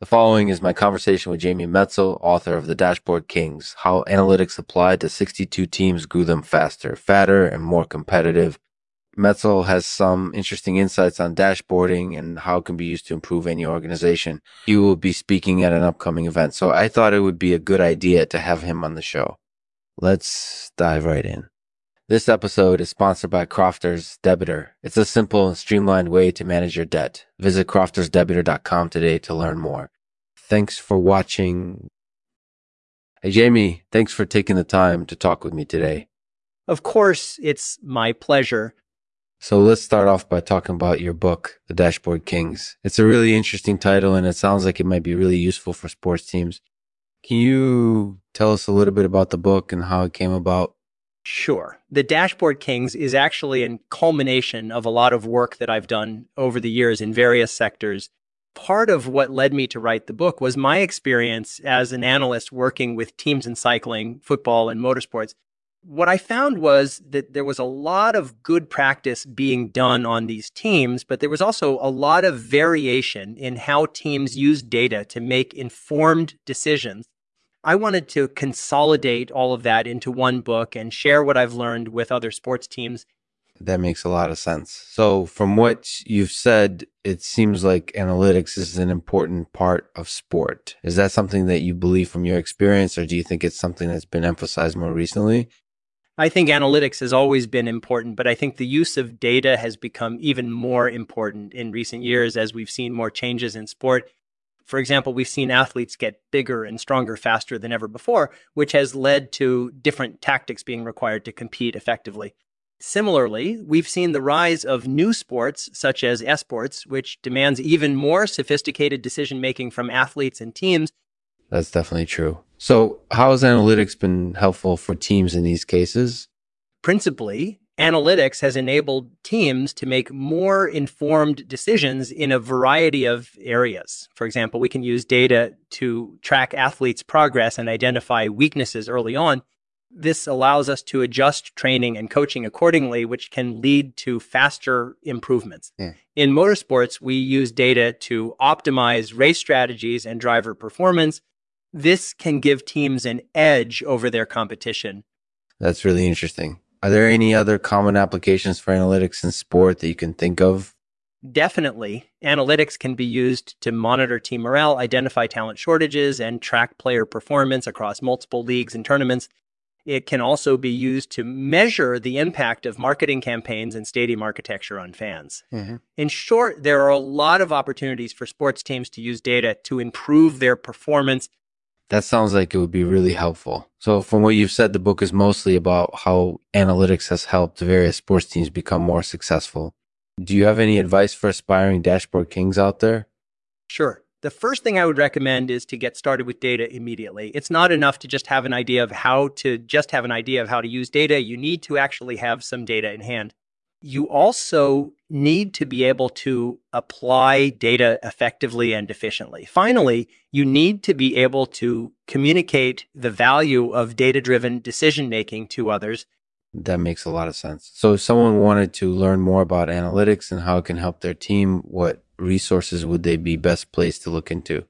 The following is my conversation with Jamie Metzl, author of The Dashboard Kings How Analytics Applied to 62 Teams Grew Them Faster, Fatter, and More Competitive. Metzl has some interesting insights on dashboarding and how it can be used to improve any organization. He will be speaking at an upcoming event, so I thought it would be a good idea to have him on the show. Let's dive right in. This episode is sponsored by Crofters Debitor. It's a simple and streamlined way to manage your debt. Visit croftersdebitor.com today to learn more. Thanks for watching. Hey, Jamie, thanks for taking the time to talk with me today. Of course, it's my pleasure. So let's start off by talking about your book, The Dashboard Kings. It's a really interesting title and it sounds like it might be really useful for sports teams. Can you tell us a little bit about the book and how it came about? Sure. The Dashboard Kings is actually a culmination of a lot of work that I've done over the years in various sectors. Part of what led me to write the book was my experience as an analyst working with teams in cycling, football, and motorsports what I found was that there was a lot of good practice being done on these teams, but there was also a lot of variation in how teams use data to make informed decisions. I wanted to consolidate all of that into one book and share what I've learned with other sports teams. That makes a lot of sense. So, from what you've said, it seems like analytics is an important part of sport. Is that something that you believe from your experience, or do you think it's something that's been emphasized more recently? I think analytics has always been important, but I think the use of data has become even more important in recent years as we've seen more changes in sport. For example, we've seen athletes get bigger and stronger faster than ever before, which has led to different tactics being required to compete effectively. Similarly, we've seen the rise of new sports such as esports, which demands even more sophisticated decision making from athletes and teams. That's definitely true. So, how has analytics been helpful for teams in these cases? Principally, analytics has enabled teams to make more informed decisions in a variety of areas. For example, we can use data to track athletes' progress and identify weaknesses early on. This allows us to adjust training and coaching accordingly, which can lead to faster improvements. Yeah. In motorsports, we use data to optimize race strategies and driver performance this can give teams an edge over their competition. That's really interesting. Are there any other common applications for analytics in sport that you can think of? Definitely. Analytics can be used to monitor team morale, identify talent shortages, and track player performance across multiple leagues and tournaments. It can also be used to measure the impact of marketing campaigns and stadium architecture on fans. Mm-hmm. In short, there are a lot of opportunities for sports teams to use data to improve their performance that sounds like it would be really helpful. So, from what you've said, the book is mostly about how analytics has helped various sports teams become more successful. Do you have any advice for aspiring dashboard kings out there? Sure. The first thing I would recommend is to get started with data immediately. It's not enough to just have an idea of how to just have an idea of how to use data. You need to actually have some data in hand you also need to be able to apply data effectively and efficiently. Finally, you need to be able to communicate the value of data driven decision making to others. That makes a lot of sense. So, if someone wanted to learn more about analytics and how it can help their team, what resources would they be best placed to look into?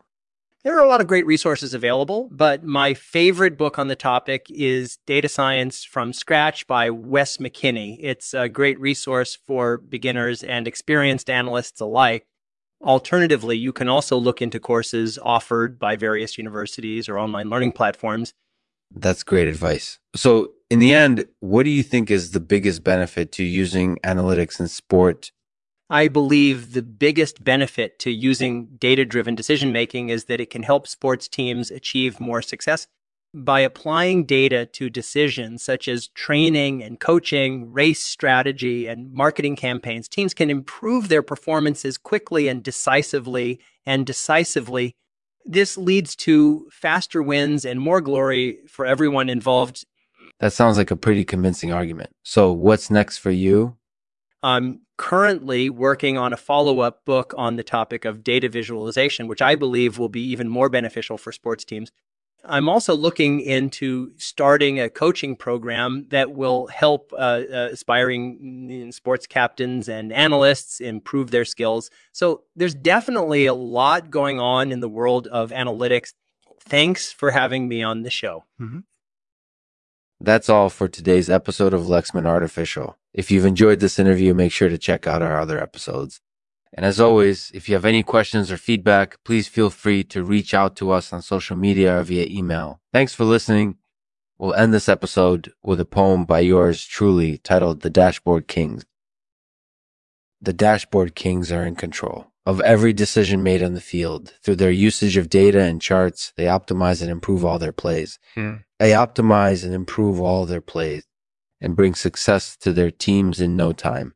There are a lot of great resources available, but my favorite book on the topic is Data Science from Scratch by Wes McKinney. It's a great resource for beginners and experienced analysts alike. Alternatively, you can also look into courses offered by various universities or online learning platforms. That's great advice. So, in the end, what do you think is the biggest benefit to using analytics in sport I believe the biggest benefit to using data driven decision making is that it can help sports teams achieve more success. By applying data to decisions such as training and coaching, race strategy, and marketing campaigns, teams can improve their performances quickly and decisively and decisively. This leads to faster wins and more glory for everyone involved. That sounds like a pretty convincing argument. So, what's next for you? I'm currently working on a follow up book on the topic of data visualization, which I believe will be even more beneficial for sports teams. I'm also looking into starting a coaching program that will help uh, uh, aspiring sports captains and analysts improve their skills. So there's definitely a lot going on in the world of analytics. Thanks for having me on the show. Mm-hmm. That's all for today's episode of Lexman Artificial. If you've enjoyed this interview, make sure to check out our other episodes. And as always, if you have any questions or feedback, please feel free to reach out to us on social media or via email. Thanks for listening. We'll end this episode with a poem by yours truly titled The Dashboard Kings. The Dashboard Kings are in control of every decision made on the field. Through their usage of data and charts, they optimize and improve all their plays. Hmm. They optimize and improve all their plays and bring success to their teams in no time.